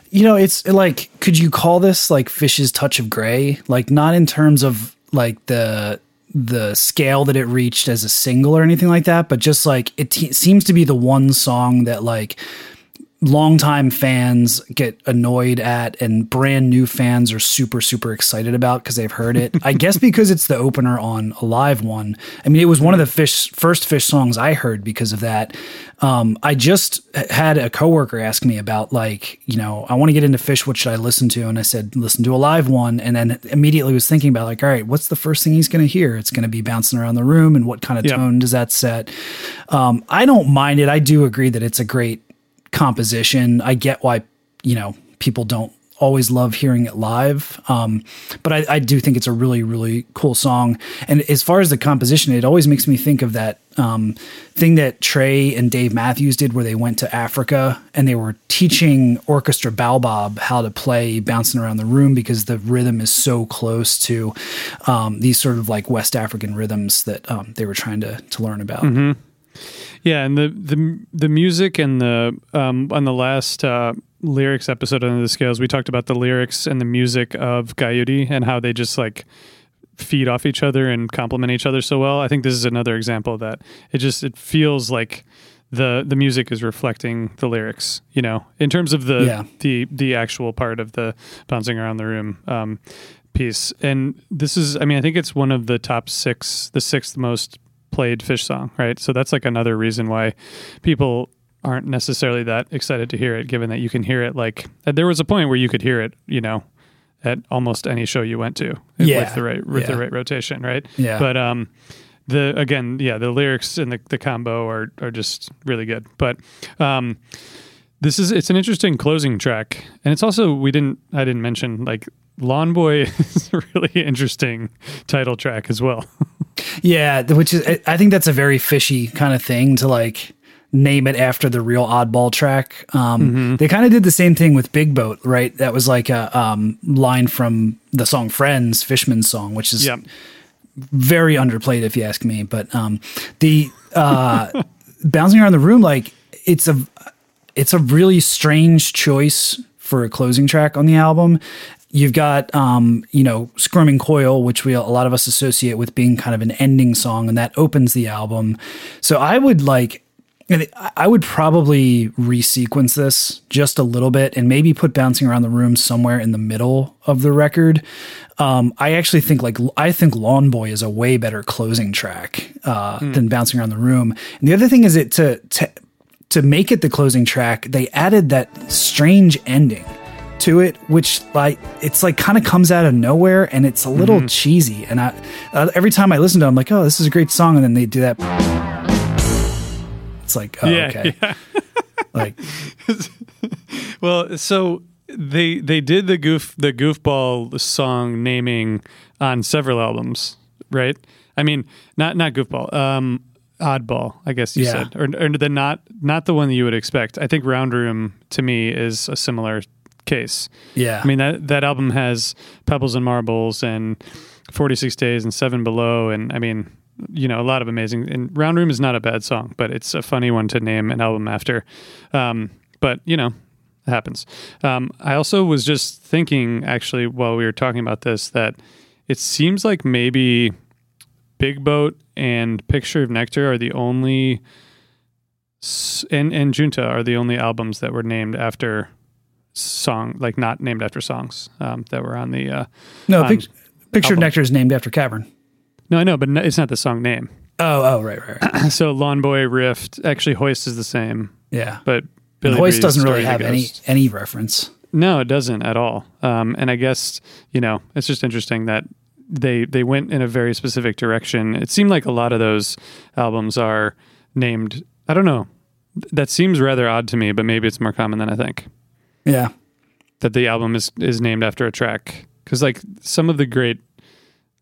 You know, it's like, could you call this like Phish's touch of gray? Like, not in terms of like the the scale that it reached as a single or anything like that, but just like it seems to be the one song that like longtime fans get annoyed at and brand new fans are super super excited about because they've heard it. I guess because it's the opener on a live one. I mean it was one of the Phish first Phish songs i heard because of that. Um, i just had a coworker ask me about like you know i want to get into Phish what should i listen to? And i said listen to a live one. And then immediately was thinking about like all right what's the first thing he's going to hear? It's going to be bouncing around the room and what kind of tone does that set? Um, i don't mind it. I do agree that it's a great composition. I get why, you know, people don't always love hearing it live. Um, but I, I do think it's a really, really cool song. And as far as the composition, it always makes me think of that um, thing that Trey and Dave Matthews did where they went to Africa and they were teaching Orchestra Baobab how to play bouncing around the room because the rhythm is so close to um, these sort of like West African rhythms that um, they were trying to, to learn about.
Yeah, and the the the music and the um on the last uh lyrics episode on the scales we talked about the lyrics and the music of Guyute and how they just like feed off each other and complement each other so well. I think this is another example of that. It just it feels like the the music is reflecting the lyrics, you know, in terms of the
Yeah.
the the actual part of the bouncing around the room um, piece. And this is, I mean, I think it's one of the top six, the sixth most played Phish song, right? So that's like another reason why people aren't necessarily that excited to hear it, given that you can hear it like uh, there was a point where you could hear it, you know, at almost any show you went to
Yeah.
with the right with the right rotation, right?
Yeah.
But um, the again, yeah, the lyrics and the, the combo are are just really good. But um, this is it's an interesting closing track, and it's also we didn't I didn't mention like Lawn Boy is a really interesting title track as well.
Yeah, which is I- think that's a very fishy kind of thing to like name it after the real oddball track. Um, They kind of did the same thing with Big Boat, right? That was like a um, line from the song Friends, Fishman's song, which is
yeah,
very underplayed if you ask me. But um, the uh, bouncing around the room, like it's a it's a really strange choice for a closing track on the album. You've got, um, you know, Squirming Coil, which we a lot of us associate with being kind of an ending song, and that opens the album. So I would like, I would probably resequence this just a little bit and maybe put Bouncing Around the Room somewhere in the middle of the record. Um, I actually think like I think Lawn Boy is a way better closing track uh, than Bouncing Around the Room. And the other thing is it to to to make it the closing track, they added that strange ending to it, which like it's like kind of comes out of nowhere and it's a little cheesy. And I uh, every time I listen to, it, I'm like, oh, this is a great song, and then they do that. It's like, oh,
yeah,
okay,
yeah.
like
Well, so they they did the goof the goofball song naming on several albums, right? I mean, not not goofball, um, oddball, I guess you
Yeah.
said, or, or the not not the one that you would expect. I think Round Room to me is a similar case.
yeah,
I mean that that album has Pebbles and Marbles and 46 Days and Seven Below and I mean you know a lot of amazing and Round Room is not a bad song but it's a funny one to name an album after. Um, but you know it happens. Um, I also was just thinking actually while we were talking about this that it seems like maybe Big Boat and Picture of Nectar are the only and and Junta are the only albums that were named after song like not named after songs um, that were on the uh,
no.
on
Pic- Picture
album.
Nectar is named after Cavern.
no I know but no, it's not the song name
Oh, oh, right, right, right.
so Lawn Boy Rift actually Hoist is the same
yeah.
but
And Hoist doesn't really have any any reference.
no it doesn't at all um, and I guess you know it's just interesting that they they went in a very specific direction it seemed like a lot of those albums are named I don't know that seems rather odd to me but maybe it's more common than I think
Yeah,
that the album is is named after a track because like some of the great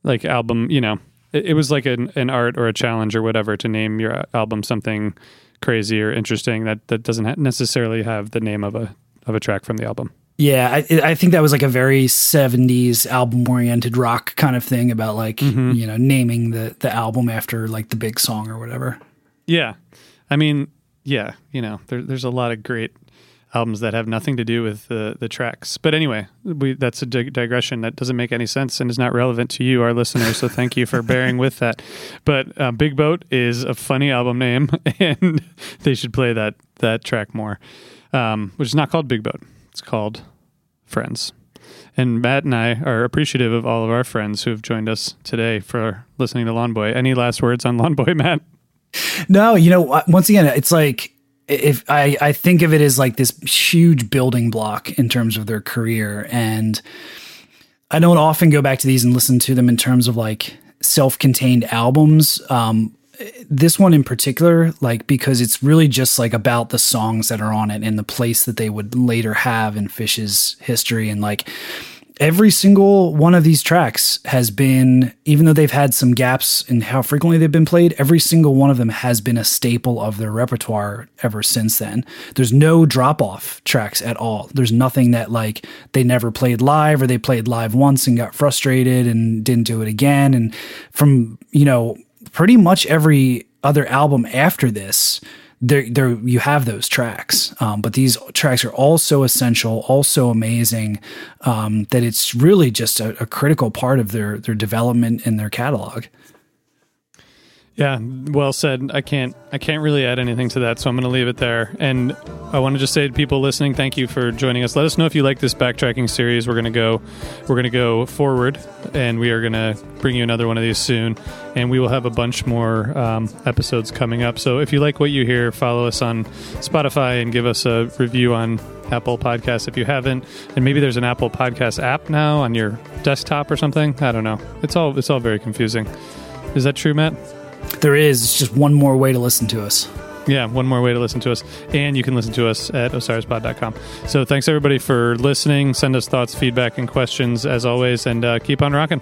like album you know it, it was like an, an art or a challenge or whatever to name your album something crazy or interesting that that doesn't ha- necessarily have the name of a of a track from the album
Yeah, I, I think that was like a very '70s album-oriented rock kind of thing about like
Mm-hmm.
you know naming the the album after like the big song or whatever.
yeah i mean yeah you know there, there's a lot of great albums that have nothing to do with the the tracks but anyway we that's a dig- digression that doesn't make any sense and is not relevant to you our listeners so thank you for bearing with that but uh, big boat is a funny album name and they should play that that track more um, which is not called big boat it's called friends and Matt and I are appreciative of all of our friends who have joined us today for listening to Lawn Boy. Any last words on Lawn Boy, Matt?
No, you know, uh, once again, it's like if I I think of it as like this huge building block in terms of their career, and I don't often go back to these and listen to them in terms of like self-contained albums. Um, this one in particular, like because it's really just like about the songs that are on it and the place that they would later have in Phish's history, and like every single one of these tracks has been, even though they've had some gaps in how frequently they've been played, every single one of them has been a staple of their repertoire ever since then. There's no drop off tracks at all. There's nothing that like they never played live or they played live once and got frustrated and didn't do it again. And from, you know, pretty much every other album after this, there there you have those tracks. Um, but these tracks are all so essential, all so amazing um, that it's really just a, a critical part of their their development and their catalog.
Yeah, well said. I can't I can't really add anything to that, so I'm going to leave it there. And I want to just say to people listening, thank you for joining us. Let us know if you like this backtracking series. We're going to go we're going to go forward and we are going to bring you another one of these soon. And we will have a bunch more um, episodes coming up. So if you like what you hear, follow us on Spotify and give us a review on Apple Podcasts if you haven't. And maybe there's an Apple Podcast app now on your desktop or something. I don't know. It's all it's all very confusing. Is that true, Matt?
There is. It's just one more way to listen to us.
Yeah, one more way to listen to us. And you can listen to us at osirispod.com. So thanks, everybody, for listening. Send us thoughts, feedback, and questions as always, and uh, keep on rocking.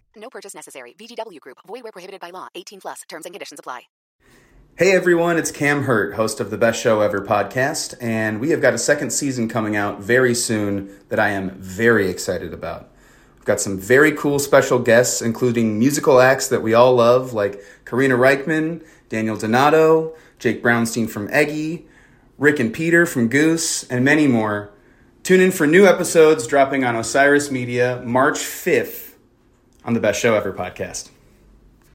No purchase necessary. VGW Group. Void where prohibited by law. 18 plus. Terms and conditions apply.
Hey everyone, it's Cam Hurt, host of the Best Show Ever podcast, and we have got a second season coming out very soon that I am very excited about. We've got some very cool special guests, including musical acts that we all love, like Karina Rykman, Daniel Donato, Jake Brownstein from Eggy, Rick and Peter from Goose, and many more. Tune in for new episodes dropping on Osiris Media March 5th on the Best Show Ever podcast.